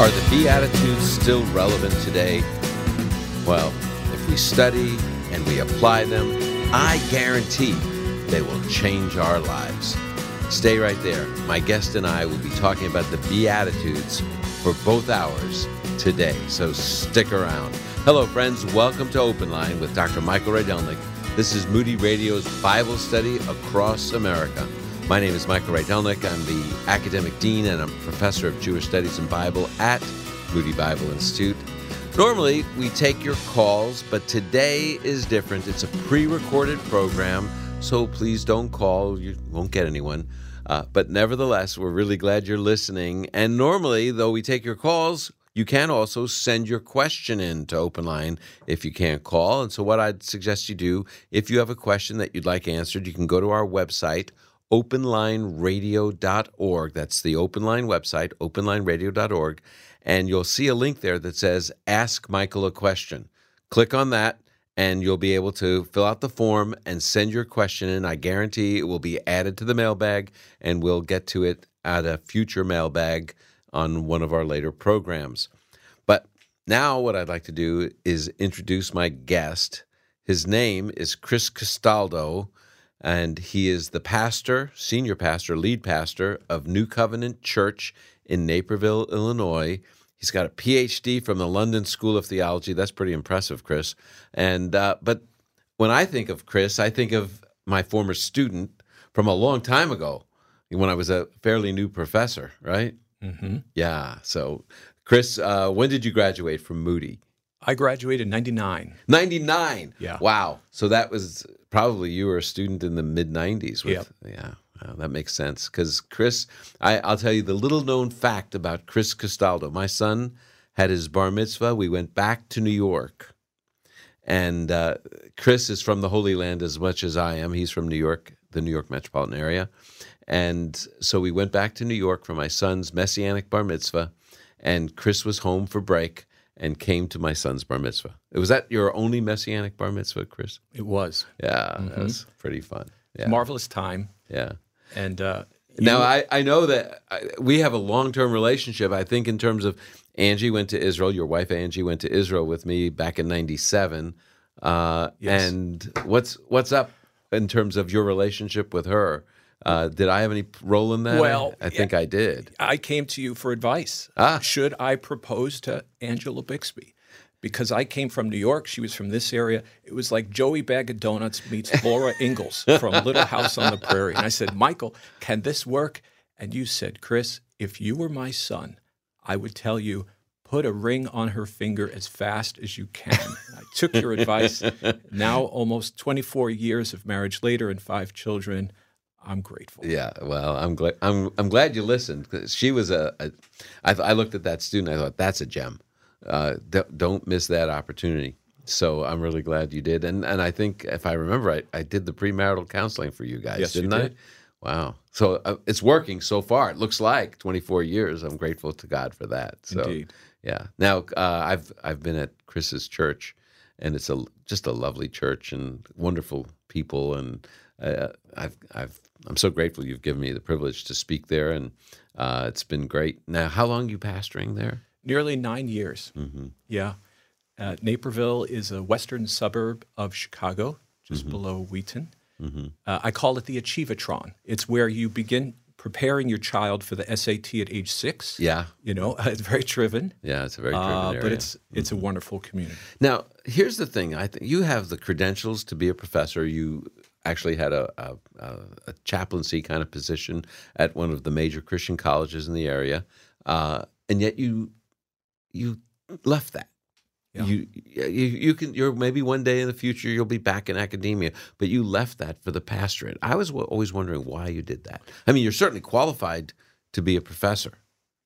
Are the Beatitudes still relevant today? Well, if we study and we apply them, I guarantee they will change our lives. Stay right there. My guest and I will be talking about the Beatitudes for both hours today, so stick around. Hello, friends. Welcome to Open Line with Dr. Michael Rydelnik. This is Moody Radio's Bible study across America. My name is Michael Rydelnik. I'm the academic dean and I'm professor of Jewish Studies and Bible at Moody Bible Institute. Normally, we take your calls, but today is different. It's a pre recorded program, so please don't call. You won't get anyone. Uh, but nevertheless, we're really glad you're listening. And normally, though we take your calls, you can also send your question in to Open Line if you can't call. And so, what I'd suggest you do, if you have a question that you'd like answered, you can go to our website, openlineradio.org. That's the Open Line website, openlineradio.org. And you'll see a link there that says Ask Michael a Question. Click on that, and you'll be able to fill out the form and send your question in. I guarantee it will be added to the mailbag, and we'll get to it at a future mailbag on one of our later programs. But now, what I'd like to do is introduce my guest. His name is Chris Castaldo and he is the pastor, senior pastor, lead pastor of New Covenant Church in Naperville, Illinois. He's got a PhD from the London School of Theology. That's pretty impressive, Chris. And uh, but when I think of Chris, I think of my former student from a long time ago, when I was a fairly new professor, right? Mm-hmm. Yeah. So, Chris, uh, when did you graduate from Moody? I graduated in 99. 99. Yeah. Wow. So that was probably you were a student in the mid 90s. Yep. Yeah. Wow, that makes sense. Because Chris, I, I'll tell you the little known fact about Chris Castaldo. My son had his bar mitzvah. We went back to New York. And uh, Chris is from the Holy Land as much as I am. He's from New York, the New York metropolitan area. And so we went back to New York for my son's messianic bar mitzvah. And Chris was home for break and came to my son's bar mitzvah. Was that your only messianic bar mitzvah, Chris? It was. Yeah, that was pretty fun. Yeah, Marvelous time. yeah. And uh, Now I, I know that I, we have a long term relationship. I think in terms of Angie went to Israel. Your wife Angie went to Israel with me back in '97. Uh, Yes. And what's what's up in terms of your relationship with her? Uh, did I have any role in that? Well, I, I think I did. I came to you for advice. Ah. Should I propose to Angela Bixby? Because I came from New York, she was from this area. It was like Joey Bag of Donuts meets Laura Ingalls from Little House on the Prairie. And I said, Michael, can this work? And you said, Chris, if you were my son, I would tell you, put a ring on her finger as fast as you can. I took your advice. Now, almost 24 years of marriage later and five children, I'm grateful. Yeah, well, I'm glad. I'm I'm glad you listened. 'cause she was a. a I, th- I looked at that student. I thought that's a gem. Uh, d- don't miss that opportunity. So I'm really glad you did. And and I think if I remember right, I did the premarital counseling for you guys, Yes, you didn't I? did. Wow. So uh, it's working so far. It looks like 24 years. I'm grateful to God for that. So Indeed. yeah. Now uh, I've I've been at Chris's church, and it's a just a lovely church and wonderful people, and uh, I've I've I'm so grateful you've given me the privilege to speak there, and uh, it's been great. Now, how long you pastoring there? Nearly nine years. Mm-hmm. Yeah. Uh, Naperville is a western suburb of Chicago, just Mm-hmm. below Wheaton. Uh, I call it the Achievatron. It's where you begin preparing your child for the SAT at age six. Yeah, You know, it's very driven, yeah, it's a very driven uh, area. but it's it's a wonderful community. Now, here's the thing. I think you have the credentials to be a professor. You actually had a, a, a, chaplaincy kind of position at one of the major Christian colleges in the area, uh, and yet you you left that. Yeah. You, you you can you're maybe one day in the future you'll be back in academia, but you left that for the pastorate. I was w- always wondering why you did that. I mean, you're certainly qualified to be a professor,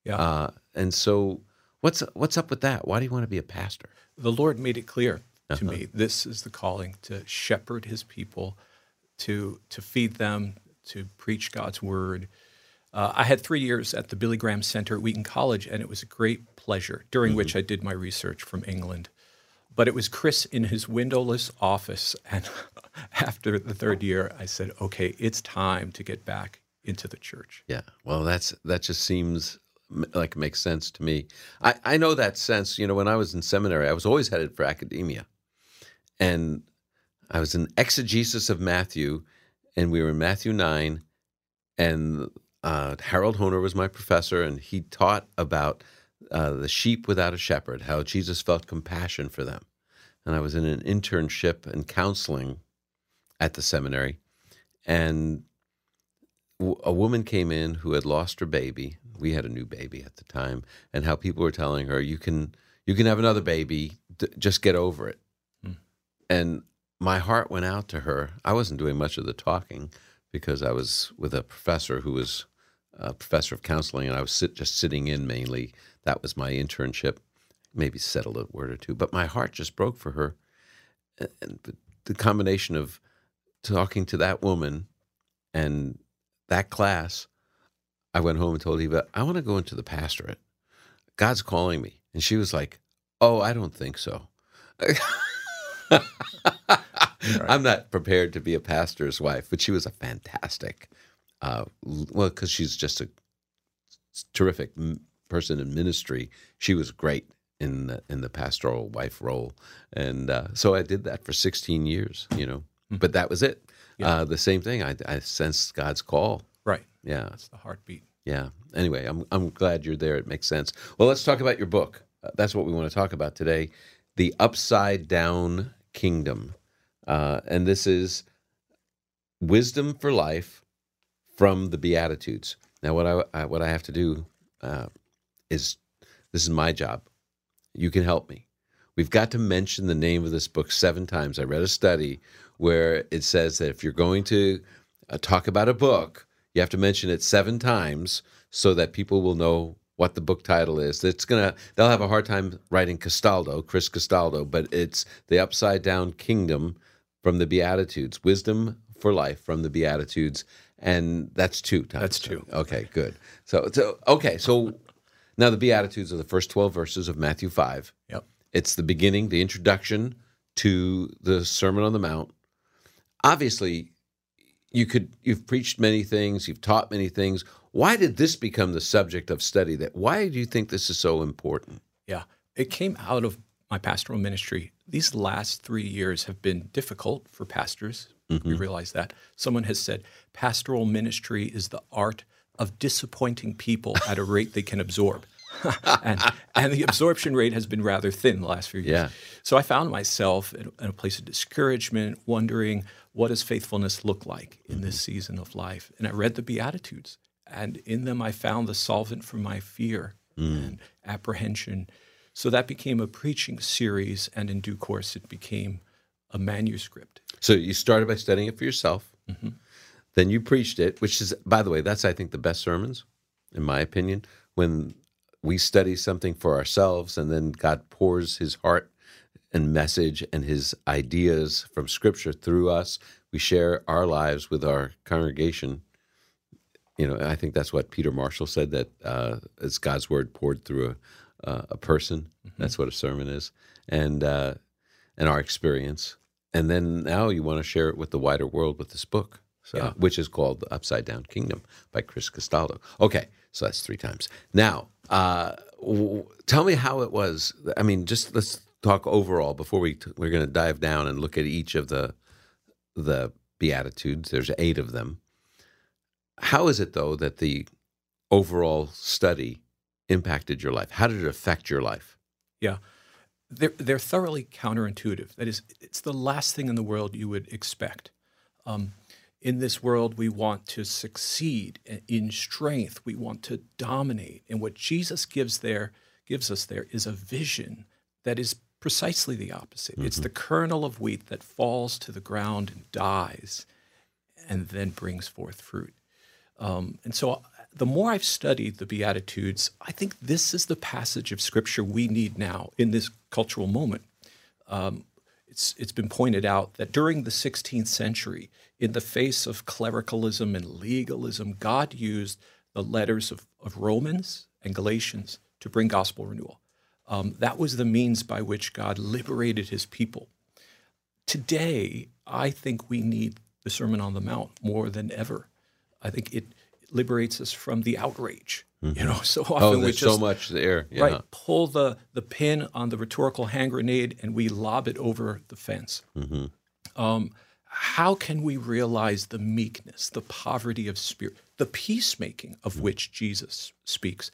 Yeah. uh, and so what's what's up with that? Why do you want to be a pastor? the Lord made it clear Uh-huh. to me this is the calling to shepherd his people, to to feed them, to preach God's word. Uh, I had three years at the Billy Graham Center at Wheaton College, and it was a great pleasure, during Mm-hmm. which I did my research from England. But it was Chris in his windowless office. And after the third year, I said, okay, it's time to get back into the church. Yeah. Well, that's that just seems like makes sense to me. I, I know that sense. You know, when I was in seminary, I was always headed for academia, and I was in exegesis of Matthew, and we were in Matthew nine, and uh, Harold Hoehner was my professor, and he taught about uh, the sheep without a shepherd, how Jesus felt compassion for them. And I was in an internship and counseling at the seminary, and a woman came in who had lost her baby. We had a new baby at the time, and how people were telling her, "You can, you can have another baby. D- just get over it." And my heart went out to her. I wasn't doing much of the talking because I was with a professor who was a professor of counseling, and I was sit, just sitting in mainly. That was my internship. Maybe said a little word or two, but my heart just broke for her. And- the combination of talking to that woman and that class, I went home and told Eva, I want to go into the pastorate. God's calling me. And she was like, Oh, I don't think so. I'm not prepared to be a pastor's wife, but she was a fantastic, uh, well, because she's just a terrific person in ministry. She was great in the, in the pastoral wife role, and uh, so I did that for 16 years. You know, but that was it. Uh, the same thing. I, I sensed God's call. Right. Yeah, That's the heartbeat. yeah. Anyway, I'm I'm glad you're there. It makes sense. Well, let's talk about your book. Uh, that's what we want to talk about today, the Upside Down Kingdom, uh, and this is wisdom for life from the Beatitudes. Now, what I, I what I have to do uh, is this is my job. You can help me. We've got to mention the name of this book seven times. I read a study where it says that if you're going to uh, talk about a book, you have to mention it seven times so that people will know what the book title is. It's gonna they'll have a hard time writing Castaldo, Chris Castaldo, but it's the Upside Down Kingdom from the Beatitudes, Wisdom for Life from the Beatitudes, and that's two times. That's two. Okay, good. So, so okay, so now the Beatitudes are the first twelve verses of Matthew five. Yep. It's the beginning, the introduction to the Sermon on the Mount. Obviously, you could you've preached many things, you've taught many things. Why did this become the subject of study? That why do you think this is so important? Yeah. It came out of my pastoral ministry. These last three years have been difficult for pastors. We mm-hmm. realize that. Someone has said pastoral ministry is the art of disappointing people at a rate they can absorb. and, and the absorption rate has been rather thin the last few years. Yeah. So I found myself in in a place of discouragement, wondering what does faithfulness look like in this mm-hmm. season of life. And I read the Beatitudes, and in them I found the solvent for my fear mm. and apprehension. So that became a preaching series, and in due course, it became a manuscript. So you started by studying it for yourself. Then you preached it, which is, by the way, that's I think the best sermons, in my opinion, when we study something for ourselves and then God pours His heart and message and His ideas from Scripture through us. We share our lives with our congregation. You know, I think that's what Peter Marshall said that uh, it's God's word poured through a, uh, a person. That's what a sermon is, and uh, and our experience. And then now you want to share it with the wider world with this book, so which is called The Upside Down Kingdom by Chris Castaldo. Okay, so that's three times. Now, uh, w- tell me how it was. I mean, just let's talk overall before we t- we're going to dive down and look at each of the the beatitudes. There's eight of them. How is it though that the overall study impacted your life? How did it affect your life? Yeah. They're, they're thoroughly counterintuitive. That is, it's the last thing in the world you would expect. Um, in this world, we want to succeed in strength. We want to dominate. And what Jesus gives there, gives us there, is a vision that is precisely the opposite. It's the kernel of wheat that falls to the ground and dies, and then brings forth fruit. Um, and so, the more I've studied the Beatitudes, I think this is the passage of Scripture we need now in this cultural moment. Um, it's, it's been pointed out that during the 16th century, in the face of clericalism and legalism, God used the letters of, of Romans and Galatians to bring gospel renewal. Um, that was the means by which God liberated his people. Today, I think we need the Sermon on the Mount more than ever. I think it liberates us from the outrage. You mm-hmm. know, so oh, often Oh, we just so much there. Yeah. right pull the the pin on the rhetorical hand grenade and we lob it over the fence. Mm-hmm. Um, how can we realize the meekness, the poverty of spirit, the peacemaking of mm-hmm. which Jesus speaks?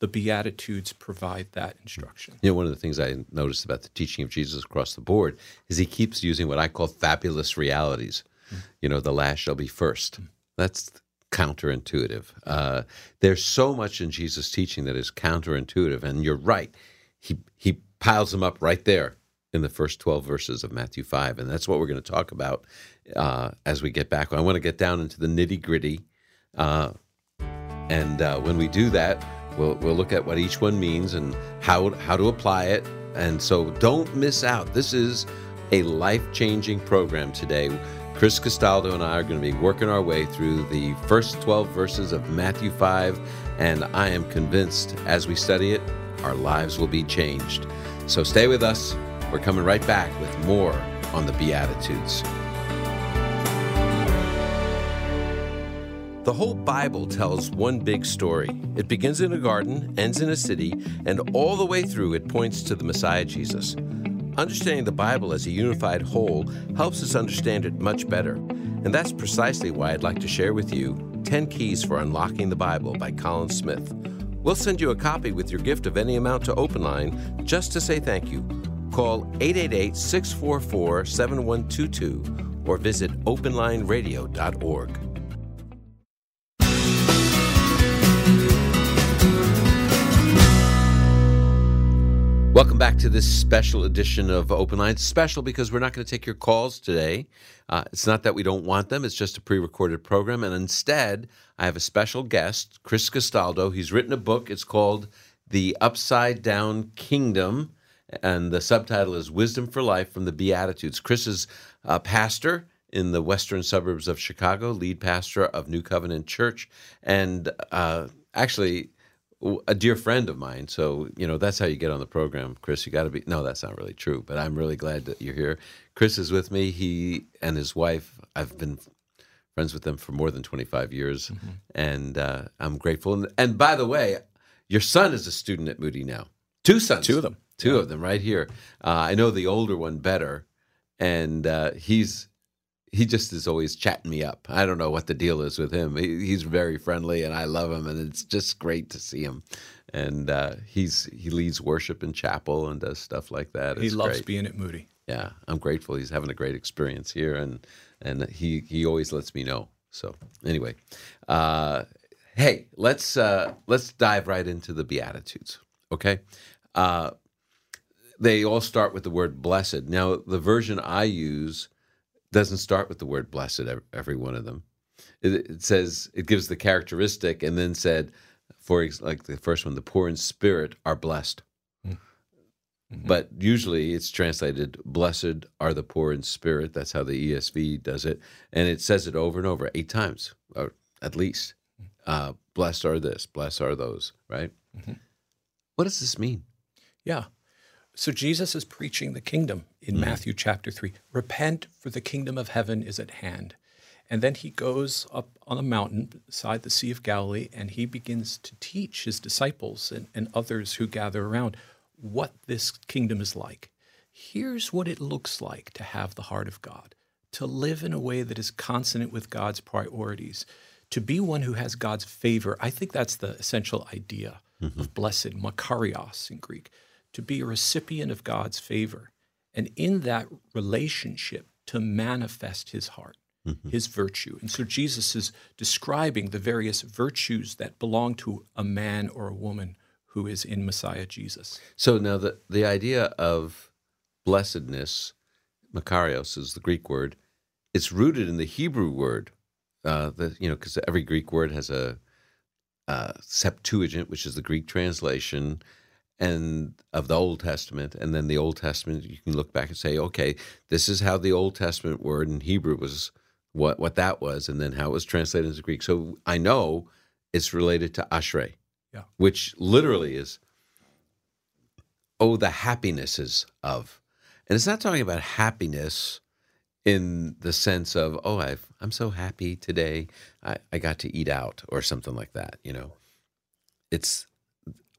The Beatitudes provide that mm-hmm. instruction. You know, one of the things I noticed about the teaching of Jesus across the board is he keeps using what I call fabulous realities. Mm. You know, the last shall be first. Mm. That's counterintuitive. Uh, there's so much in Jesus' teaching that is counterintuitive, and you're right. He he piles them up right there in the first 12 verses of Matthew 5, and that's what we're going to talk about uh, as we get back. I want to get down into the nitty gritty, uh, and uh, when we do that, we'll we'll look at what each one means and how how to apply it. And so, don't miss out. This is a life changing program today. Chris Castaldo and I are going to be working our way through the first 12 verses of Matthew 5, and I am convinced as we study it, our lives will be changed. So stay with us. We're coming right back with more on the Beatitudes. The whole Bible tells one big story. It begins in a garden, ends in a city, and all the way through it points to the Messiah Jesus. Understanding the Bible as a unified whole helps us understand it much better. And that's precisely why I'd like to share with you 10 Keys for Unlocking the Bible by Colin Smith. We'll send you a copy with your gift of any amount to Open Line just to say thank you. Call 888 644 7122 or visit openlineradio.org. Welcome back to this special edition of Open Line. Special because we're not going to take your calls today. Uh, it's not that we don't want them, it's just a pre recorded program. And instead, I have a special guest, Chris Castaldo. He's written a book. It's called The Upside Down Kingdom. And the subtitle is Wisdom for Life from the Beatitudes. Chris is a pastor in the western suburbs of Chicago, lead pastor of New Covenant Church. And uh, actually, a dear friend of mine. So, you know, that's how you get on the program, Chris. You got to be, no, that's not really true, but I'm really glad that you're here. Chris is with me. He and his wife, I've been friends with them for more than 25 years, and uh, I'm grateful. And, and by the way, your son is a student at Moody now. Two sons. Two of them. Two of them right here. Uh, I know the older one better, and uh, he's he just is always chatting me up. I don't know what the deal is with him. He, he's very friendly, and I love him, and it's just great to see him. And uh, he's he leads worship in chapel and does stuff like that. He loves great. being at Moody. Yeah, I'm grateful. He's having a great experience here, and and he he always lets me know. So anyway, uh, hey, let's uh, let's dive right into the Beatitudes. Okay, uh, they all start with the word blessed. Now, the version I use doesn't start with the word blessed. Every one of them, it, it says it gives the characteristic, and then said, for ex- like the first one, the poor in spirit are blessed. Hmm. Mm-hmm. But usually it's translated, Blessed are the poor in spirit. That's how the ESV does it. And it says it over and over, eight times, or at least. Hmm. Uh, blessed are this, blessed are those, right? Mm-hmm. What does this mean? Yeah. So Jesus is preaching the kingdom in mm. Matthew chapter 3. Repent, for the kingdom of heaven is at hand. And then he goes up on a mountain beside the Sea of Galilee and he begins to teach his disciples and, and others who gather around what this kingdom is like. Here's what it looks like to have the heart of God, to live in a way that is consonant with God's priorities, to be one who has God's favor. I think that's the essential idea mm-hmm. of blessed, makarios in Greek, to be a recipient of God's favor. And in that relationship, to manifest his heart, his virtue. And so Jesus is describing the various virtues that belong to a man or a woman who is in Messiah Jesus. So now the, the idea of blessedness, makarios is the Greek word, it's rooted in the Hebrew word. Uh, the, you know, because every Greek word has a uh, Septuagint, which is the Greek translation, and of the Old Testament, and then the Old Testament. You can look back and say, okay, this is how the Old Testament word in Hebrew was, what what that was, and then how it was translated into Greek. So I know it's related to Ashrei, Yeah. which literally is, oh, the happinesses of, and it's not talking about happiness in the sense of, oh, I've, I'm so happy today. I, I got to eat out or something like that, you know. It's,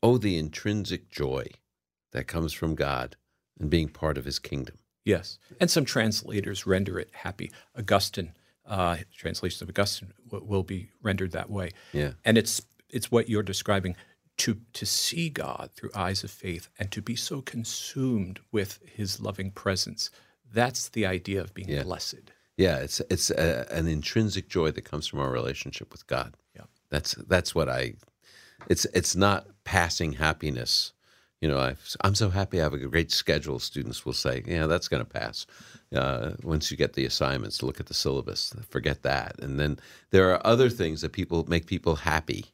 oh, the intrinsic joy that comes from God and being part of his kingdom. Yes. And some translators render it happy. Augustine, uh, translations of Augustine w- will be rendered that way. Yeah. And it's it's what you're describing to to see God through eyes of faith and to be so consumed with his loving presence. That's the idea of being Yeah. blessed. Yeah, it's it's a, an intrinsic joy that comes from our relationship with God. Yeah. That's that's what I. It's it's not passing happiness. You know, i I'm so happy I have a great schedule. Students will say, "Yeah, that's going to pass." Uh, once you get the assignments, look at the syllabus. Forget that. And then there are other things that people make people happy,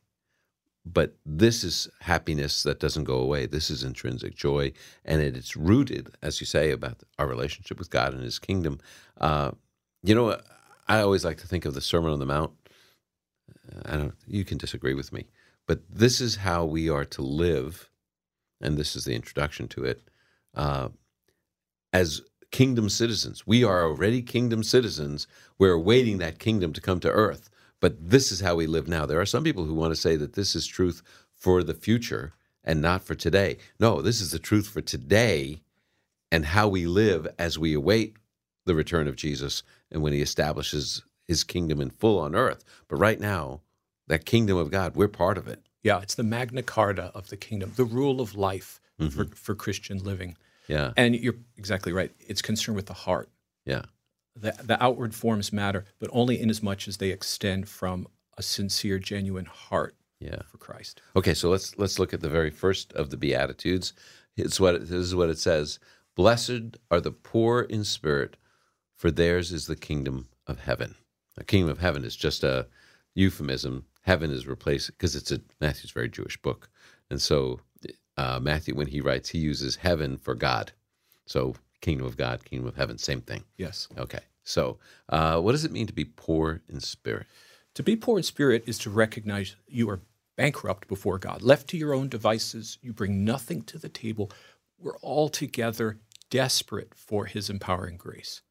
but this is happiness that doesn't go away. This is intrinsic joy, and it, it's rooted, as you say, about our relationship with God and His kingdom. Uh, you know, I always like to think of the Sermon on the Mount. I don't. You can disagree with me, but this is how we are to live, and this is the introduction to it. Uh, as kingdom citizens, we are already kingdom citizens. We're awaiting that kingdom to come to earth, but this is how we live now. There are some people who want to say that this is truth for the future and not for today. No, this is the truth for today and how we live as we await the return of Jesus and when he establishes his kingdom in full on earth. But right now, that kingdom of God, we're part of it. Yeah, it's the Magna Carta of the kingdom, the rule of life mm-hmm. for, for Christian living. Yeah. And you're exactly right. It's concerned with the heart. Yeah. The, the outward forms matter, but only in as much as they extend from a sincere, genuine heart Yeah. for Christ. Okay, so let's let's look at the very first of the beatitudes. It's what it, this is what it says: "Blessed are the poor in spirit, for theirs is the kingdom of heaven." The kingdom of heaven is just a euphemism. Heaven is replaced because it's a Matthew's very Jewish book, and so uh, Matthew, when he writes, he uses heaven for God. So kingdom of God, kingdom of heaven, same thing. Yes. Okay, so uh, what does it mean to be poor in spirit? To be poor in spirit is to recognize you are bankrupt before God. Left to your own devices, you bring nothing to the table. We're all together desperate for His empowering grace,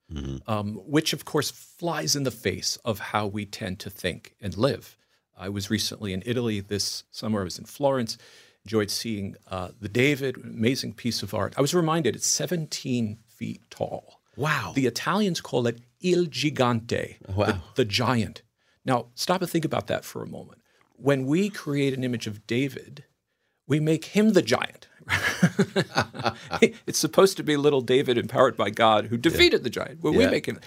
um, which, of course, flies in the face of how we tend to think and live. I was recently in Italy this summer. I was in Florence, enjoyed seeing uh, the David, amazing piece of art. I was reminded it's 17 feet tall. Wow. The Italians call it il gigante, the, the giant. Now, stop and think about that for a moment. When we create an image of David, we make him the giant. it's supposed to be little David empowered by God who defeated the giant. Well, we make him.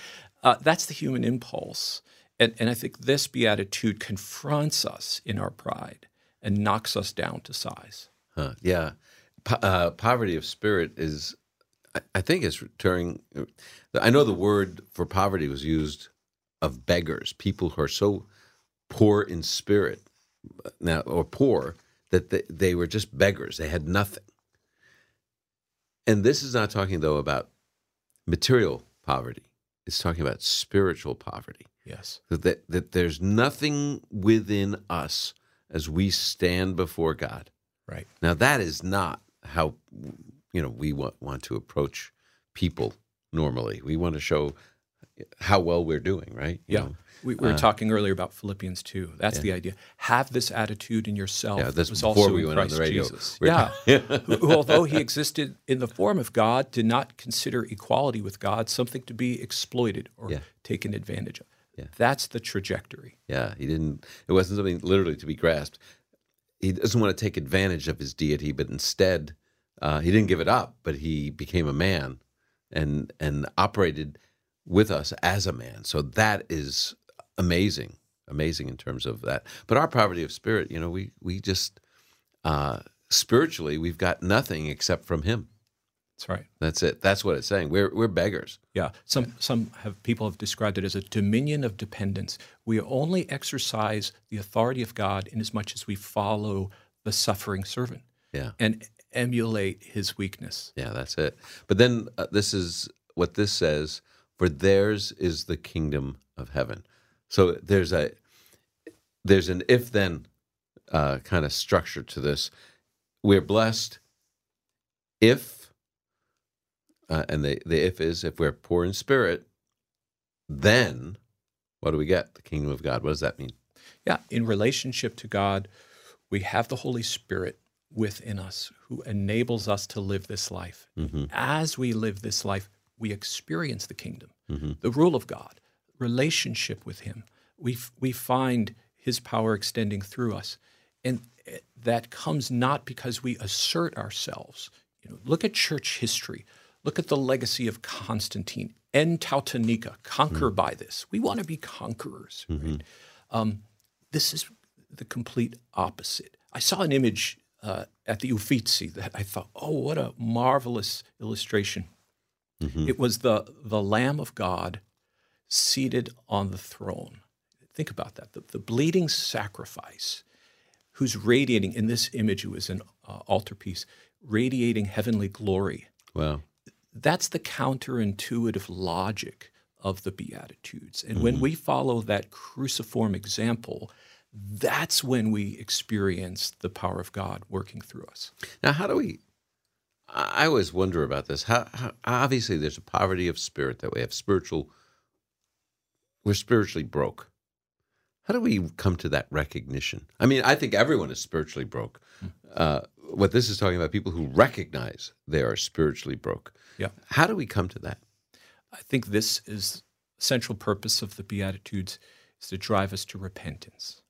Uh, that's the human impulse. And, and I think this beatitude confronts us in our pride and knocks us down to size. Huh, yeah. Uh, poverty of spirit is, I, I think, is returning. I know the word for poverty was used of beggars, people who are so poor in spirit now, or poor that they, they were just beggars. They had nothing. And this is not talking, though, about material poverty. It's talking about spiritual poverty Yes. that, that that there's nothing within us as we stand before God. Right. Now that is not how you know we want, want to approach people normally. We want to show how well we're doing, right? You Yeah. know? We, we were uh, talking earlier about Philippians 2. That's the idea. Have this attitude in yourself. Yeah, that was before also we went on the radio. Jesus. Yeah. who, who, although he existed in the form of God, did not consider equality with God something to be exploited or Yeah. taken advantage of. Yeah. That's the trajectory. Yeah, he didn't. It wasn't something literally to be grasped. He doesn't want to take advantage of his deity, but instead, uh, he didn't give it up. But he became a man, and and operated with us as a man. So that is amazing, amazing in terms of that. But our poverty of spirit, you know, we we just uh, spiritually we've got nothing except from him. That's right. That's it. That's what it's saying. We're we're beggars. Yeah. Some some have people have described it as a dominion of dependence. We only exercise the authority of God in as much as we follow the suffering servant Yeah. and emulate his weakness. Yeah, that's it. But then uh, this is what this says: "For theirs is the kingdom of heaven." So there's a there's an if then uh, kind of structure to this. We're blessed if, uh, and the the if is if we're poor in spirit, then what do we get? The kingdom of God. What does that mean? Yeah, in relationship to God, we have the Holy Spirit within us who enables us to live this life. As we live this life, we experience the kingdom, the rule of God, relationship with Him. We, f- we find His power extending through us. And eh, that comes not because we assert ourselves. You know, look at church history. Look at the legacy of Constantine and Teutonica, conquer by this. We want to be conquerors. Right? Um, this is the complete opposite. I saw an image uh, at the Uffizi that I thought, oh, what a marvelous illustration. It was the, the Lamb of God seated on the throne. Think about that. The, the bleeding sacrifice, who's radiating, in this image, it was an uh, altarpiece, radiating heavenly glory. Well, That's the counterintuitive logic of the Beatitudes. And when mm-hmm. we follow that cruciform example, that's when we experience the power of God working through us. now how do we? I I always wonder about this. How, how obviously there's a poverty of spirit that we have spiritual. We're spiritually broke. How do we come to that recognition? I mean, I think everyone is spiritually broke. Uh, what this is talking about, people who recognize they are spiritually broke. Yeah. How do we come to that? I think this is central purpose of the Beatitudes is to drive us to repentance.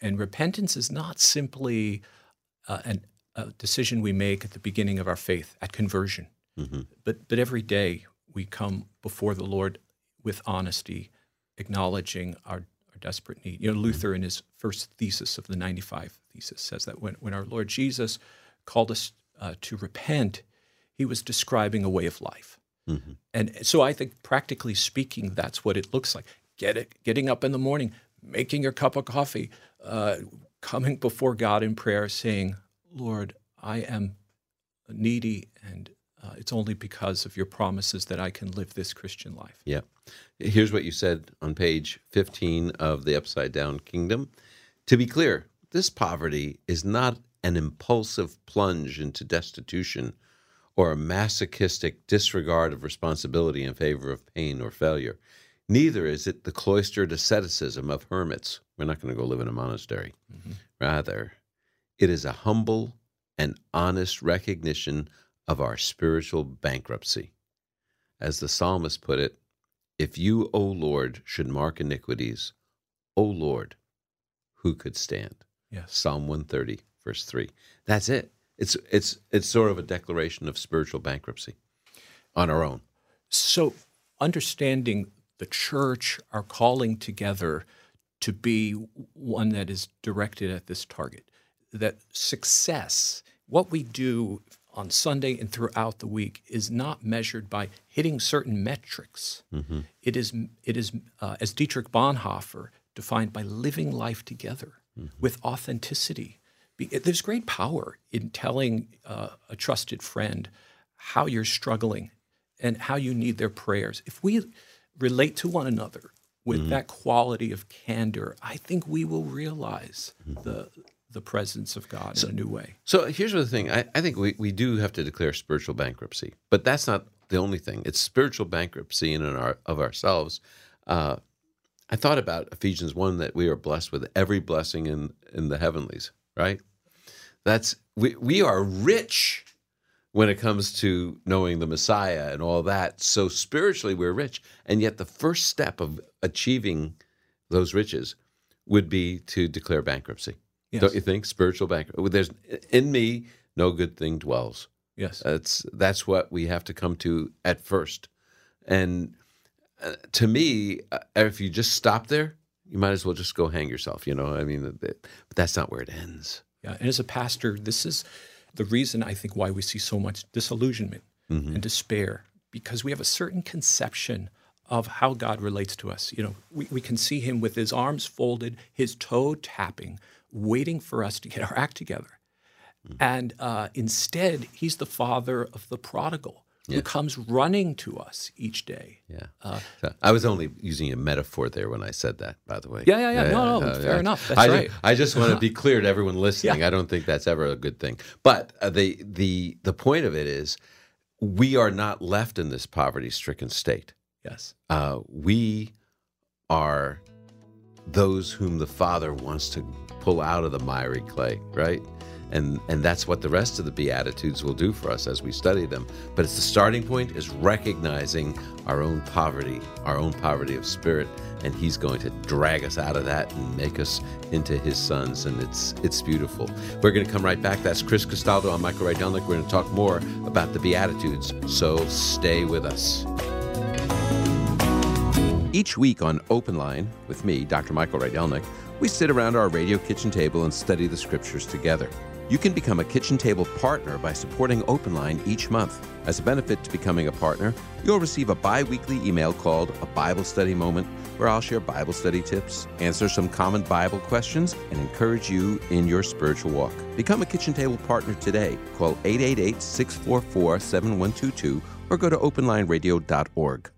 And repentance is not simply uh, an, a decision we make at the beginning of our faith, at conversion, but, but every day we come before the Lord with honesty, acknowledging our desperate need. You know, Luther, in his first thesis of the 95 thesis, says that when, when our Lord Jesus called us uh, to repent, he was describing a way of life. And so I think, practically speaking, that's what it looks like. Get it, getting up in the morning, making your cup of coffee, uh, coming before God in prayer, saying, "Lord, I am needy, and uh, it's only because of your promises that I can live this Christian life." Yeah. Here's what you said on page 15 of the Upside Down Kingdom. To be clear, this poverty is not an impulsive plunge into destitution or a masochistic disregard of responsibility in favor of pain or failure. Neither is it the cloistered asceticism of hermits. We're not going to go live in a monastery. Rather, it is a humble and honest recognition of our spiritual bankruptcy. As the psalmist put it, if you, O Lord, should mark iniquities, O Lord, who could stand? Yes. Psalm 130, verse 3. That's it. It's it's it's sort of a declaration of spiritual bankruptcy on our own. So, understanding the church, our calling together to be one that is directed at this target, that success, what we do on Sunday and throughout the week, is not measured by hitting certain metrics. It is, it is uh, as Dietrich Bonhoeffer defined, by living life together with authenticity. Be- There's great power in telling uh, a trusted friend how you're struggling and how you need their prayers. If we relate to one another with that quality of candor, I think we will realize the the presence of God in a new way. So here's the thing. I, I think we, we do have to declare spiritual bankruptcy, but that's not the only thing. It's spiritual bankruptcy in and our, of ourselves. Uh, I thought about Ephesians 1 that we are blessed with every blessing in, in the heavenlies, right? That's we, we are rich when it comes to knowing the Messiah and all that. So spiritually we're rich. And yet the first step of achieving those riches would be to declare bankruptcy. Yes. Don't you think? Spiritual bankruptcy. There's in me no good thing dwells. Yes. That's that's what we have to come to at first. And uh, to me, uh, if you just stop there, you might as well just go hang yourself. You know, I mean, th- th- but that's not where it ends. Yeah, and as a pastor, this is the reason I think why we see so much disillusionment and despair because we have a certain conception of how God relates to us. You know, we, we can see him with his arms folded, his toe tapping, waiting for us to get our act together. And uh, instead, he's the father of the prodigal who comes running to us each day. Yeah. So I was only using a metaphor there when I said that, by the way. Yeah, yeah, yeah. No, no, fair enough. That's I, right. I just want to be clear to everyone listening. I don't think that's ever a good thing. But uh, the the the point of it is, we are not left in this poverty-stricken state. Yes. Uh, we are those whom the Father wants to pull out of the miry clay, right? And and that's what the rest of the beatitudes will do for us as we study them. But it's the starting point is recognizing our own poverty, our own poverty of spirit, and he's going to drag us out of that and make us into his sons and it's it's beautiful. We're going to come right back. That's Chris Castaldo. I'm Michael Rydelnik. We're going to talk more about the beatitudes. So stay with us. Each week on Open Line with me, Dr. Michael Rydelnik, we sit around our radio kitchen table and study the scriptures together. You can become a kitchen table partner by supporting Open Line each month. As a benefit to becoming a partner, you'll receive a bi weekly email called A Bible Study Moment, where I'll share Bible study tips, answer some common Bible questions, and encourage you in your spiritual walk. Become a kitchen table partner today. Call 888 644 7122 or go to openlineradio.org.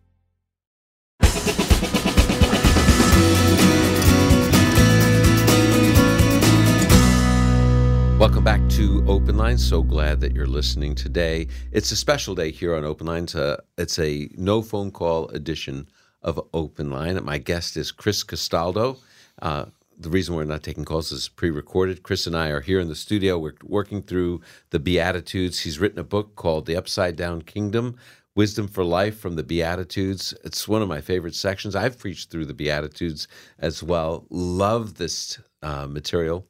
Welcome back to Open Line. So glad that you're listening today. It's a special day here on Open Line. Uh, it's a no phone call edition of Open Line. My guest is Chris Castaldo. Uh, the reason we're not taking calls is pre-recorded. Chris and I are here in the studio. We're working through the Beatitudes. He's written a book called The Upside Down Kingdom: Wisdom for Life from the Beatitudes. It's one of my favorite sections. I've preached through the Beatitudes as well. Love this uh, material.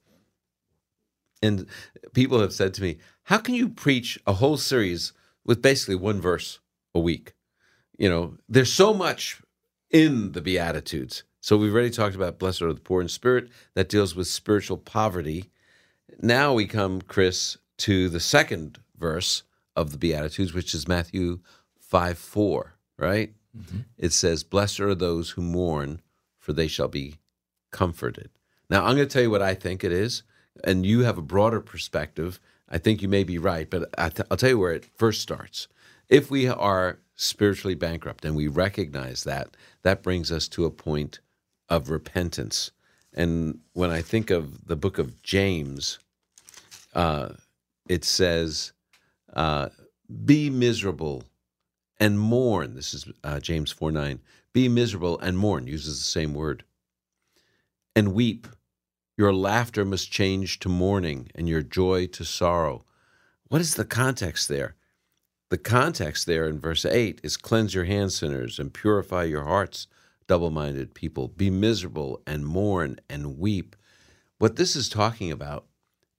And people have said to me, "How can you preach a whole series with basically one verse a week?" You know, there's so much in the Beatitudes. So we've already talked about blessed are the poor in spirit. That deals with spiritual poverty. Now we come, Chris, to the second verse of the Beatitudes, which is Matthew 5 4, right? Mm-hmm. It says, Blessed are those who mourn, for they shall be comforted. Now, I'm going to tell you what I think it is and you have a broader perspective, I think you may be right, but I'll tell you where it first starts. If we are spiritually bankrupt and we recognize that, that brings us to a point of repentance. And when I think of the book of James, uh, it says, uh, Be miserable and mourn. This is uh, James 4 9. Be miserable and mourn, uses the same word. And weep. Your laughter must change to mourning and your joy to sorrow. What is the context there? The context there in verse 8 is cleanse your hands, sinners, and purify your hearts, double minded people. Be miserable and mourn and weep. What this is talking about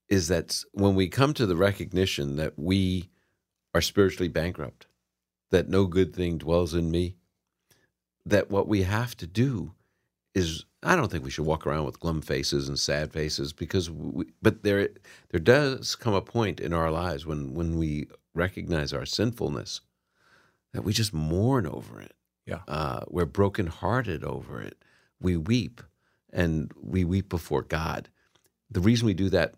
is that when we come to the recognition that we are spiritually bankrupt, that no good thing dwells in me, that what we have to do is I don't think we should walk around with glum faces and sad faces because we, but there there does come a point in our lives when when we recognize our sinfulness that we just mourn over it. Yeah. Uh, we're brokenhearted over it. We weep and we weep before God. The reason we do that,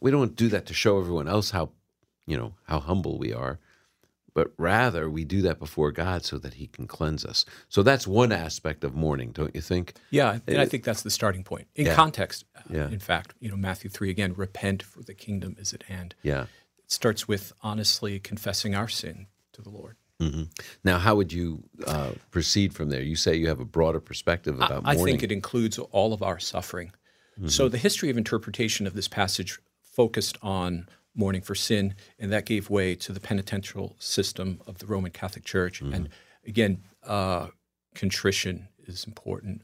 we don't do that to show everyone else how, you know, how humble we are but rather we do that before God so that He can cleanse us. So that's one aspect of mourning, don't you think? Yeah, and I think that's the starting point. In yeah. context, uh, yeah. in fact, you know, Matthew 3 again, repent for the kingdom is at hand. Yeah. It starts with honestly confessing our sin to the Lord. Mm-hmm. Now, how would you uh, proceed from there? You say you have a broader perspective about I, mourning. I think it includes all of our suffering. Mm-hmm. So the history of interpretation of this passage focused on mourning for sin, and that gave way to the penitential system of the Roman Catholic Church. Mm-hmm. And again, uh, contrition is important,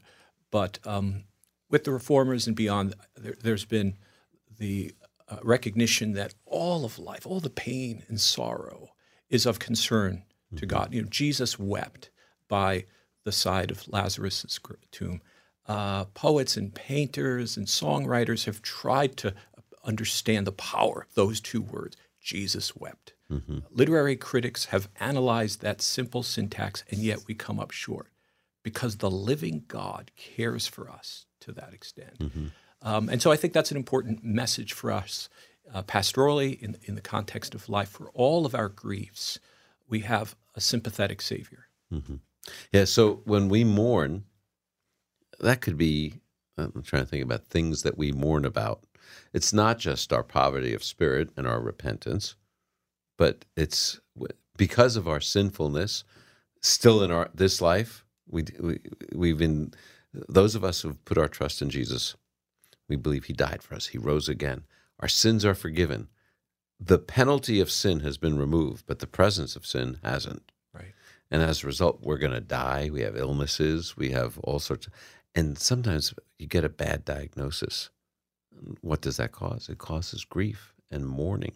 but um, with the reformers and beyond, there, has been the uh, recognition that all of life, all the pain and sorrow, is of concern mm-hmm. to God. You know, Jesus wept by the side of Lazarus' tomb. Uh, poets and painters and songwriters have tried to understand the power of those two words Jesus wept. Mm-hmm. Literary critics have analyzed that simple syntax, and yet we come up short because the living God cares for us to that extent. Mm-hmm. Um, and so I think that's an important message for us uh, pastorally in, in the context of life. For all of our griefs, we have a sympathetic Savior. Mm-hmm. Yeah, so when we mourn, that could be, I'm trying to think about things that we mourn about. It's not just our poverty of spirit and our repentance, but it's because of our sinfulness, still in our this life, we, we we've been those of us who've put our trust in Jesus. We believe He died for us. He rose again. Our sins are forgiven. The penalty of sin has been removed, but the presence of sin hasn't. Right. And as a result, we're going to die. We have illnesses. We have all sorts of, and sometimes you get a bad diagnosis. What does that cause? It causes grief and mourning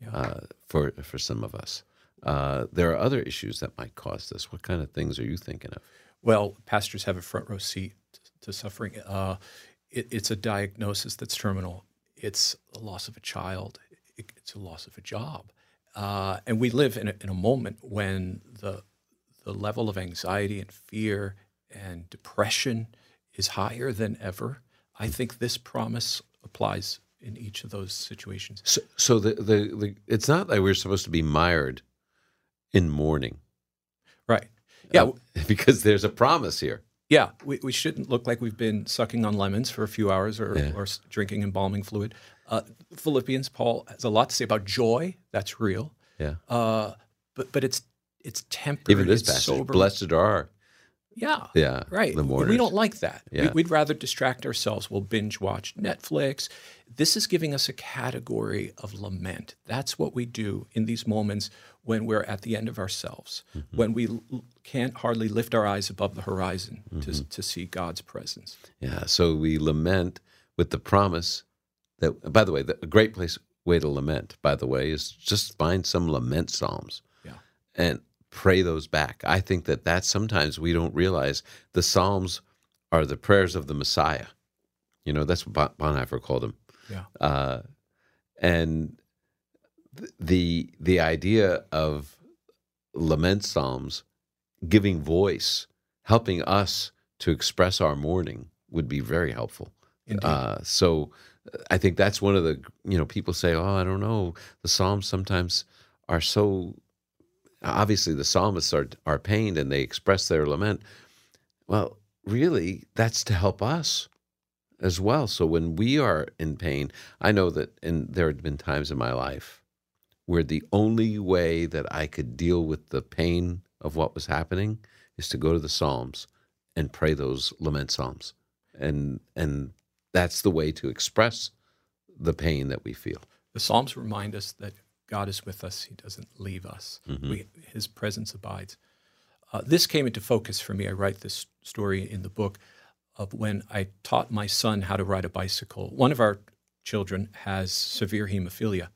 Yeah. uh, for for some of us. Uh, there are other issues that might cause this. What kind of things are you thinking of? Well, pastors have a front row seat to suffering. Uh, it, it's a diagnosis that's terminal. It's a loss of a child. It, it's a loss of a job. Uh, and we live in a, in a moment when the the level of anxiety and fear and depression is higher than ever. I think this promise applies in each of those situations. So, so the, the the it's not like we're supposed to be mired in mourning, Right. Yeah. uh, because there's a promise here. Yeah, we, we shouldn't look like we've been sucking on lemons for a few hours or, Yeah. or drinking embalming fluid. Uh, Philippians, Paul has a lot to say about joy. That's real. Yeah. Uh, but but it's it's tempered. Even this passage, sober. blessed are Yeah. yeah Right. the We- mourners. we don't like that. We, Yeah. we'd rather distract ourselves. We'll binge watch Netflix. This is giving us a category of lament. That's what we do in these moments when we're at the end of ourselves, Mm-hmm. when we l- can't hardly lift our eyes above the horizon to, Mm-hmm. to see God's presence. Yeah. So we lament with the promise that, by the way, the, a great place way to lament, by the way, is just find some lament psalms Yeah. and pray those back. I think that that sometimes we don't realize the psalms are the prayers of the Messiah. You know, that's what Bon- Bonhoeffer called them. Yeah. Uh, and th- the the idea of lament psalms giving voice, helping us to express our mourning would be very helpful. Uh, so uh, I think that's one of the you know people say, oh, I don't know, the psalms sometimes are so obviously the psalmists are are pained and they express their lament. Well, really, that's to help us as well. So when we are in pain, I know that, and there had been times in my life where the only way that I could deal with the pain of what was happening is to go to the Psalms and pray those lament psalms, and and that's the way to express the pain that we feel. The Psalms remind us that God is with us. He doesn't leave us. Mm-hmm. We, his presence abides. Uh, this came into focus for me. I write this story in the book of when I taught my son how to ride a bicycle. One of our children has severe hemophilia.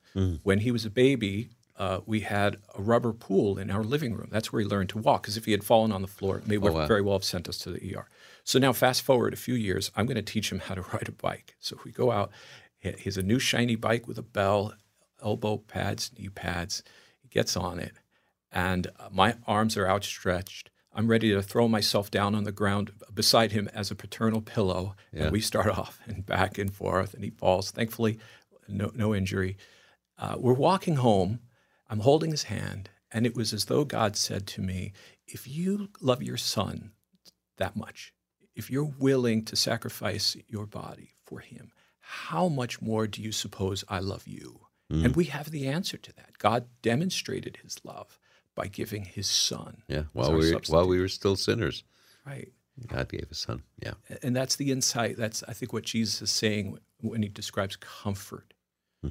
When he was a baby, uh, we had a rubber pool in our living room. That's where he learned to walk. Because if he had fallen on the floor, it may wow. very well have sent us to the ER. So now, fast forward a few years, I'm going to teach him how to ride a bike. So we go out. He has a new shiny bike with a bell, elbow pads, knee pads. He gets on it, and uh, my arms are outstretched. I'm ready to throw myself down on the ground beside him as a paternal pillow. Yeah. And we start off and back and forth, and he falls. Thankfully, no, no injury. Uh, we're walking home. I'm holding his hand, and it was as though God said to me, If you love your son that much, if you're willing to sacrifice your body for him, how much more do you suppose I love you? And we have the answer to that. God demonstrated his love by giving his son. Yeah, while we were, while we were still sinners, Right. God gave His Son. Yeah, And that's the insight. That's, I think, what Jesus is saying when he describes comfort.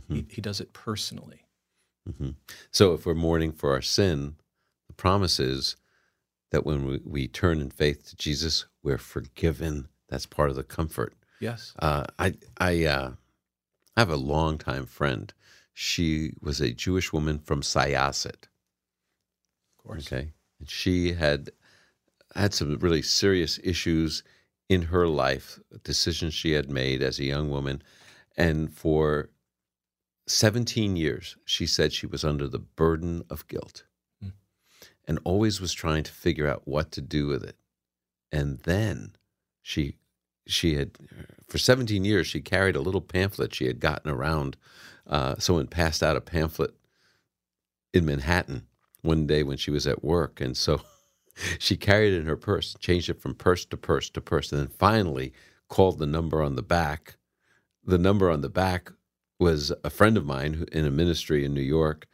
He, he does it personally. hmm So if we're mourning for our sin, the promise is that when we, we turn in faith to Jesus, we're forgiven. That's part of the comfort. Yes. Uh, I I uh, have a longtime friend. She was a Jewish woman from Syosset. Of course. Okay, and she had had some really serious issues in her life, decisions she had made as a young woman, and for 17 years, she said she was under the burden of guilt Hmm. and always was trying to figure out what to do with it. And then she she had for 17 years she carried a little pamphlet she had gotten around uh, someone passed out a pamphlet in Manhattan one day when she was at work and so she carried it in her purse changed it from purse to purse to purse and then finally called the number on the back. The number on the back was a friend of mine in a ministry in New York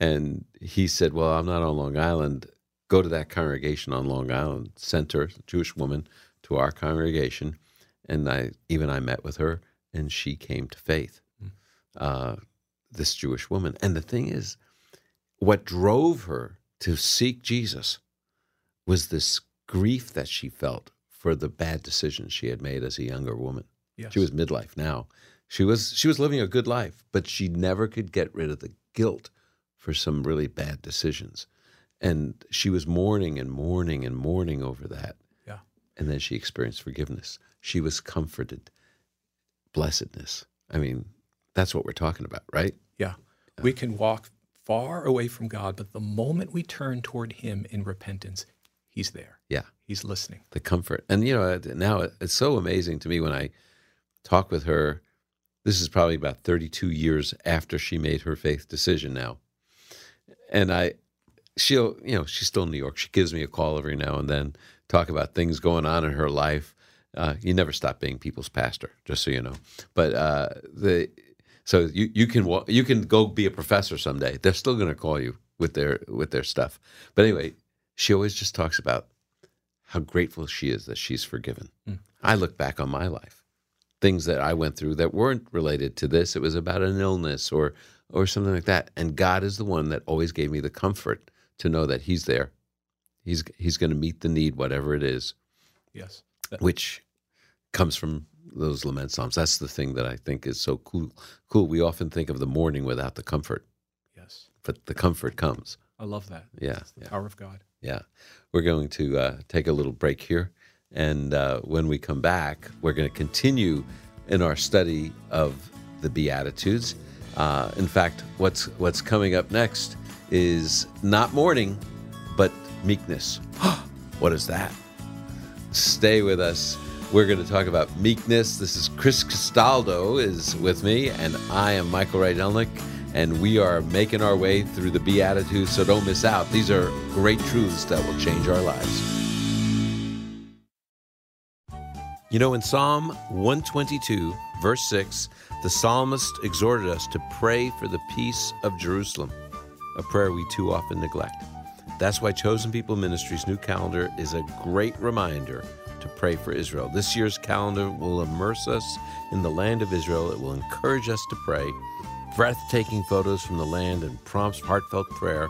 and he said well I'm not on Long Island. Go to that congregation on Long Island, sent her, Jewish woman, to our congregation, and I even I met with her, and she came to faith. Uh, this Jewish woman, and the thing is, what drove her to seek Jesus was this grief that she felt for the bad decisions she had made as a younger woman. Yes. She was midlife now. She was she was living a good life, but she never could get rid of the guilt for some really bad decisions. And she was mourning and mourning and mourning over that. Yeah. And then she experienced forgiveness. She was comforted. Blessedness. I mean, that's what we're talking about, right? Yeah. yeah. We can walk far away from God, but the moment we turn toward Him in repentance, He's there. Yeah. He's listening. The comfort. And, you know, now it's so amazing to me when I talk with her. This is probably about 32 years after she made her faith decision now. And I, she'll, you know, she's still in New York. She gives me a call every now and then, talk about things going on in her life. Uh, you never stop being people's pastor, just so you know. But uh, the so you you can you can go be a professor someday. They're still going to call you with their with their stuff. But anyway, she always just talks about how grateful she is that she's forgiven. Mm. I look back on my life, things that I went through that weren't related to this. It was about an illness or or something like that. And God is the one that always gave me the comfort to know that He's there. He's He's going to meet the need, whatever it is. Yes. Which comes from those lament psalms. That's the thing that I think is so cool. Cool. We often think of the mourning without the comfort. Yes. But the comfort comes. I love that. Yeah. That's the yeah. power of God. Yeah. We're going to uh, take a little break here. And uh, when we come back, we're going to continue in our study of the Beatitudes. Uh, in fact, what's what's coming up next is not mourning, but meekness. what is that? Stay with us. We're going to talk about meekness. This is Chris Castaldo is with me, and I am Michael Rydelnik, and we are making our way through the Beatitudes, so don't miss out. These are great truths that will change our lives. You know, in Psalm 122, verse 6, the psalmist exhorted us to pray for the peace of Jerusalem, a prayer we too often neglect. That's why Chosen People Ministries' new calendar is a great reminder to pray for Israel. This year's calendar will immerse us in the land of Israel. It will encourage us to pray, breathtaking photos from the land, and prompts heartfelt prayer.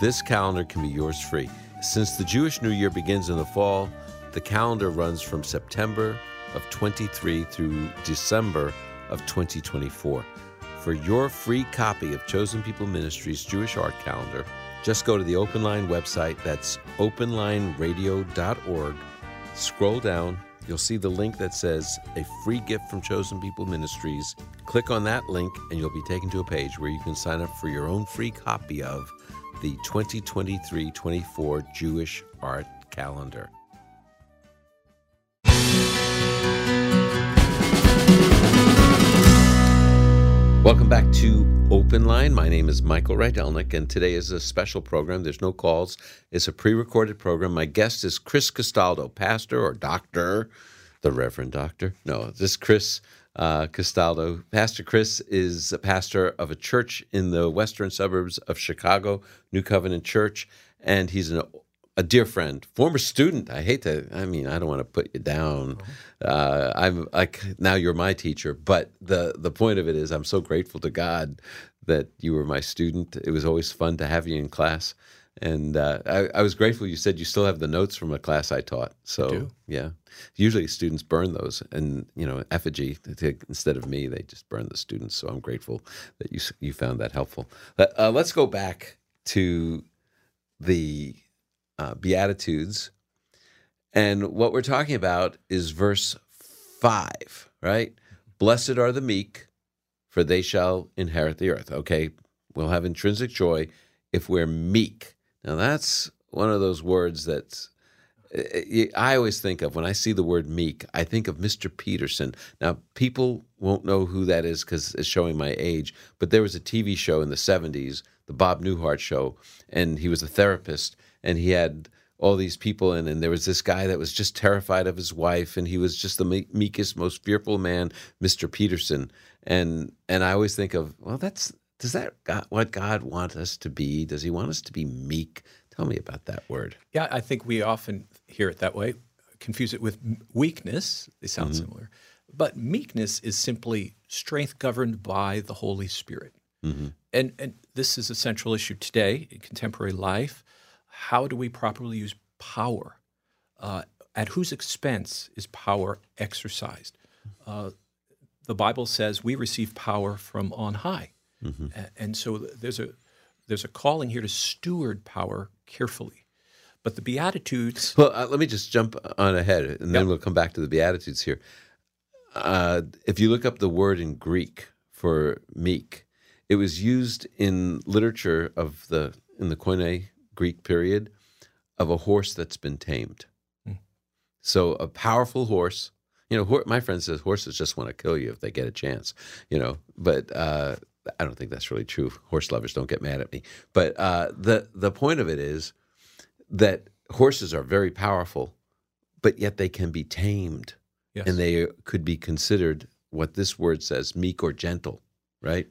This calendar can be yours free. Since the Jewish New Year begins in the fall, the calendar runs from September of 23 through December of 2024. For your free copy of Chosen People Ministries Jewish Art Calendar, just go to the Open Line website. That's openlineradio.org. Scroll down. You'll see the link that says a free gift from Chosen People Ministries. Click on that link, and you'll be taken to a page where you can sign up for your own free copy of the 2023 24 Jewish Art Calendar. Welcome back to Open Line. My name is Michael Rydelnik, and today is a special program. There's no calls. It's a pre-recorded program. My guest is Chris Castaldo, pastor or doctor, the Reverend Doctor. No, this is Chris uh, Castaldo. Pastor Chris is a pastor of a church in the western suburbs of Chicago, New Covenant Church, and he's an a dear friend, former student. I hate to. I mean, I don't want to put you down. Uh, I'm like now you're my teacher, but the the point of it is, I'm so grateful to God that you were my student. It was always fun to have you in class, and uh, I, I, was grateful. You said you still have the notes from a class I taught. So yeah, usually students burn those, and you know, effigy instead of me, they just burn the students. So I'm grateful that you you found that helpful. Uh, let's go back to the uh, Beatitudes. And what we're talking about is verse 5, right? Blessed are the meek, for they shall inherit the earth. Okay, we'll have intrinsic joy if we're meek. Now, that's one of those words that I always think of when I see the word meek, I think of Mr. Peterson. Now, people won't know who that is because it's showing my age, but there was a TV show in the 70s, the Bob Newhart show, and he was a therapist and he had all these people in, and there was this guy that was just terrified of his wife, and he was just the meekest, most fearful man, Mister Peterson. And and I always think of, well, that's does that God, what God want us to be? Does He want us to be meek, Tell me about that word. Yeah, I think we often hear it that way, confuse it with weakness. They sound similar. But meekness is simply strength governed by the Holy Spirit. And, and this is a central issue today in contemporary life. How do we properly use power? Uh, at whose expense is power exercised? Uh, the Bible says we receive power from on high, A- and so there's a there's a calling here to steward power carefully. But the Beatitudes, Well, uh, let me just jump on ahead, and then we'll come back to the Beatitudes here. Uh, if you look up the word in Greek for meek, it was used in literature of the in the Koine Greek period of a horse that's been tamed. So a powerful horse. You know, my friend says horses just want to kill you if they get a chance. You know, but uh, I don't think that's really true. Horse lovers don't get mad at me. But uh, the the point of it is that horses are very powerful, but yet they can be tamed, yes, and they could be considered what this word says, meek or gentle, right?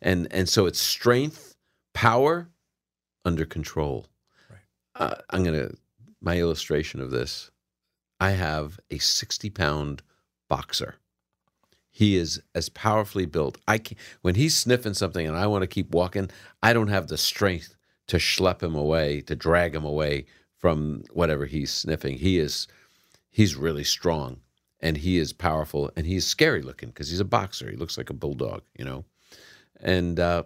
And and so it's strength, power, under control. Right. Uh, I'm gonna my illustration of this. I have a 60 pound boxer. He is as powerfully built. I can, when he's sniffing something and I want to keep walking, I don't have the strength to schlep him away, to drag him away from whatever he's sniffing. He is he's really strong and he is powerful and he's scary looking because he's a boxer. He looks like a bulldog, you know. And uh,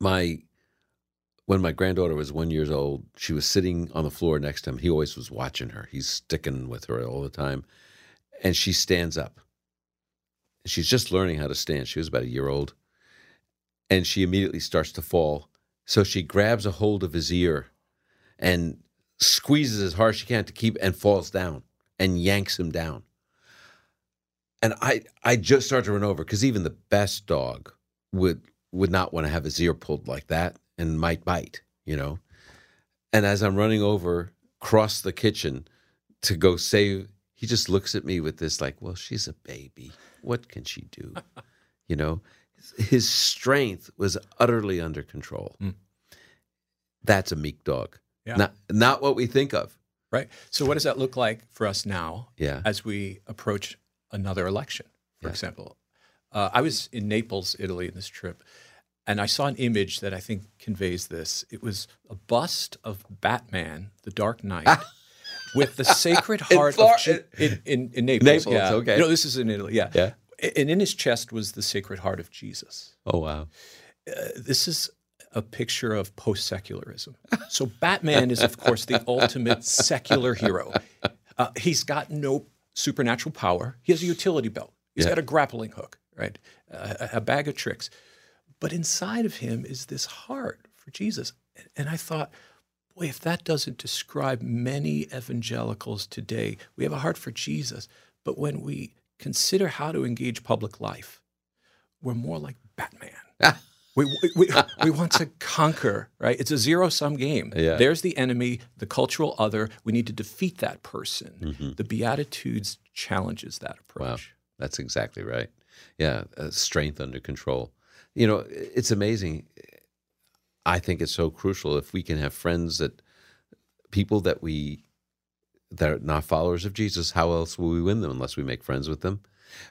my when my granddaughter was one years old, she was sitting on the floor next to him. He always was watching her. He's sticking with her all the time, and she stands up. She's just learning how to stand. She was about a year old, and she immediately starts to fall. So she grabs a hold of his ear and squeezes as hard as she can to keep and falls down and yanks him down. And I I just start to run over because even the best dog would would not want to have his ear pulled like that and might bite, you know. And as I'm running over across the kitchen to go save, he just looks at me with this like, well, she's a baby. What can she do? you know, his strength was utterly under control. Mm. That's a meek dog. Yeah. Not not what we think of. right. So, what does that look like for us now Yeah. as we approach another election? For Yeah. example, uh, I was in Naples, Italy, in this trip, and I saw an image that I think conveys this. It was a bust of Batman, the Dark Knight. With the Sacred Heart Flor- of Je- in, in, in Naples, Naples, yeah. okay. No, this is in Italy, yeah. Yeah. And in his chest was the Sacred Heart of Jesus. Oh wow. Uh, this is a picture of post secularism. So, Batman is, of course, the ultimate secular hero. Uh, he's got no supernatural power. He has a utility belt, He's Yeah. got a grappling hook, right? A, a bag of tricks. But inside of him is this heart for Jesus. And I thought, boy, if that doesn't describe many evangelicals today, we have a heart for Jesus. But when we consider how to engage public life, we're more like Batman. We, we, we, we want to conquer, right? It's a zero sum game. Yeah. There's the enemy, the cultural other. We need to defeat that person. The Beatitudes challenges that approach. Wow, that's exactly right. Yeah, uh, strength under control. You know, it's amazing. I think it's so crucial if we can have friends that people that we that are not followers of Jesus. How else will we win them unless we make friends with them?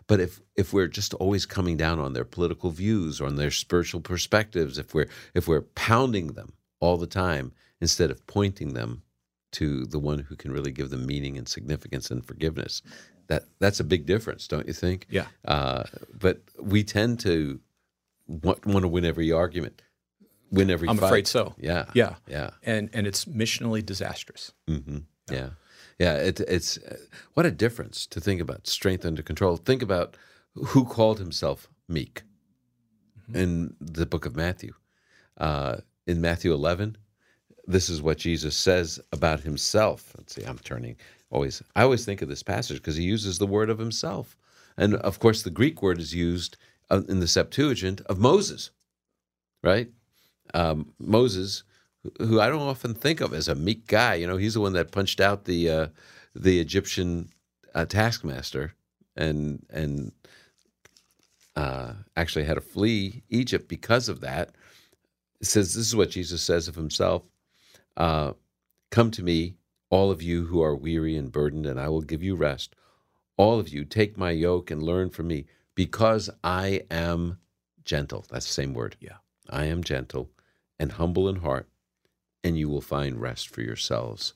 But if if we're just always coming down on their political views or on their spiritual perspectives, if we're if we're pounding them all the time instead of pointing them to the one who can really give them meaning and significance and forgiveness, that that's a big difference, don't you think? Yeah. Uh, but we tend to want, want to win every argument, win every. I'm fight. afraid so. Yeah. Yeah. Yeah. And, and it's missionally disastrous. hmm Yeah, yeah. It, it's uh, what a difference to think about strength under control. Think about who called himself meek in the book of Matthew. Uh, in Matthew 11, this is what Jesus says about himself. Let's see. I'm turning. Always, I always think of this passage because he uses the word of himself, and of course, the Greek word is used uh, in the Septuagint of Moses, right? Um, Moses, who I don't often think of as a meek guy. You know, he's the one that punched out the uh, the Egyptian uh, taskmaster and and uh, actually had to flee Egypt because of that. It says this is what Jesus says of himself: Uh, Come to me, all of you who are weary and burdened, and I will give you rest. All of you, take my yoke and learn from me, because I am gentle. That's the same word. Yeah. I am gentle and humble in heart, and you will find rest for yourselves.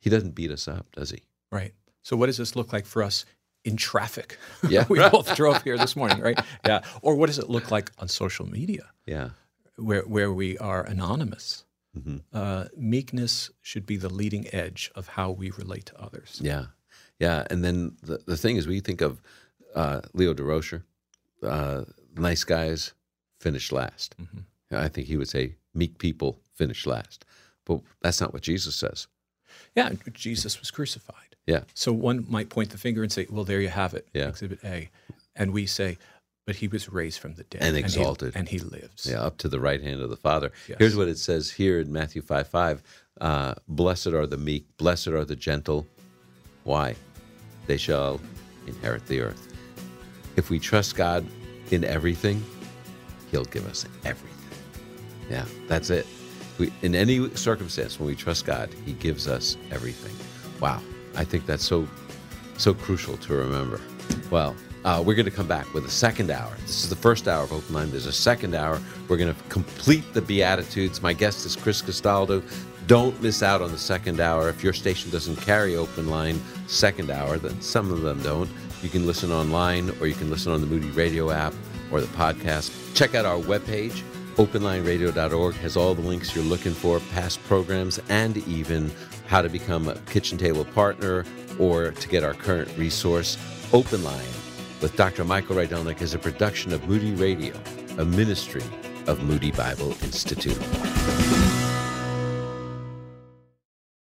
He doesn't beat us up, does he? Right. So, what does this look like for us in traffic? Yeah. we both drove here this morning, right? Yeah. Or what does it look like on social media, Yeah. where where we are anonymous? hmm Uh, meekness should be the leading edge of how we relate to others. Yeah. Yeah. And then the, the thing is, we think of uh, Leo Durocher, uh, nice guys finish last. Mhm. I think he would say meek people finish last. But that's not what Jesus says. Yeah, Jesus was crucified. Yeah. So one might point the finger and say, "Well, there you have it, Yeah. Exhibit A," and we say, "But he was raised from the dead And he- exalted. and he, lives." Yeah, up to the right hand of the Father. Yes. Here's what it says here in Matthew 5 5. Uh, blessed are the meek, blessed are the gentle. Why? They shall inherit the earth. If we trust God in everything, He'll give us everything. Yeah, that's it. We, in any circumstance, when we trust God, He gives us everything. Wow, I think that's so so crucial to remember. Well, uh, we're going to come back with a second hour. This is the first hour of Open Line. There's a second hour. We're going to complete the Beatitudes. My guest is Chris Castaldo. Don't miss out on the second hour. If your station doesn't carry Open Line second hour, then some of them don't. You can listen online or you can listen on the Moody Radio app or the podcast. Check out our webpage. OpenLineRadio.org has all the links you're looking for, past programs, and even how to become a kitchen table partner or to get our current resource, Open Line, with Dr. Michael Rydelnik is a production of Moody Radio, a ministry of Moody Bible Institute.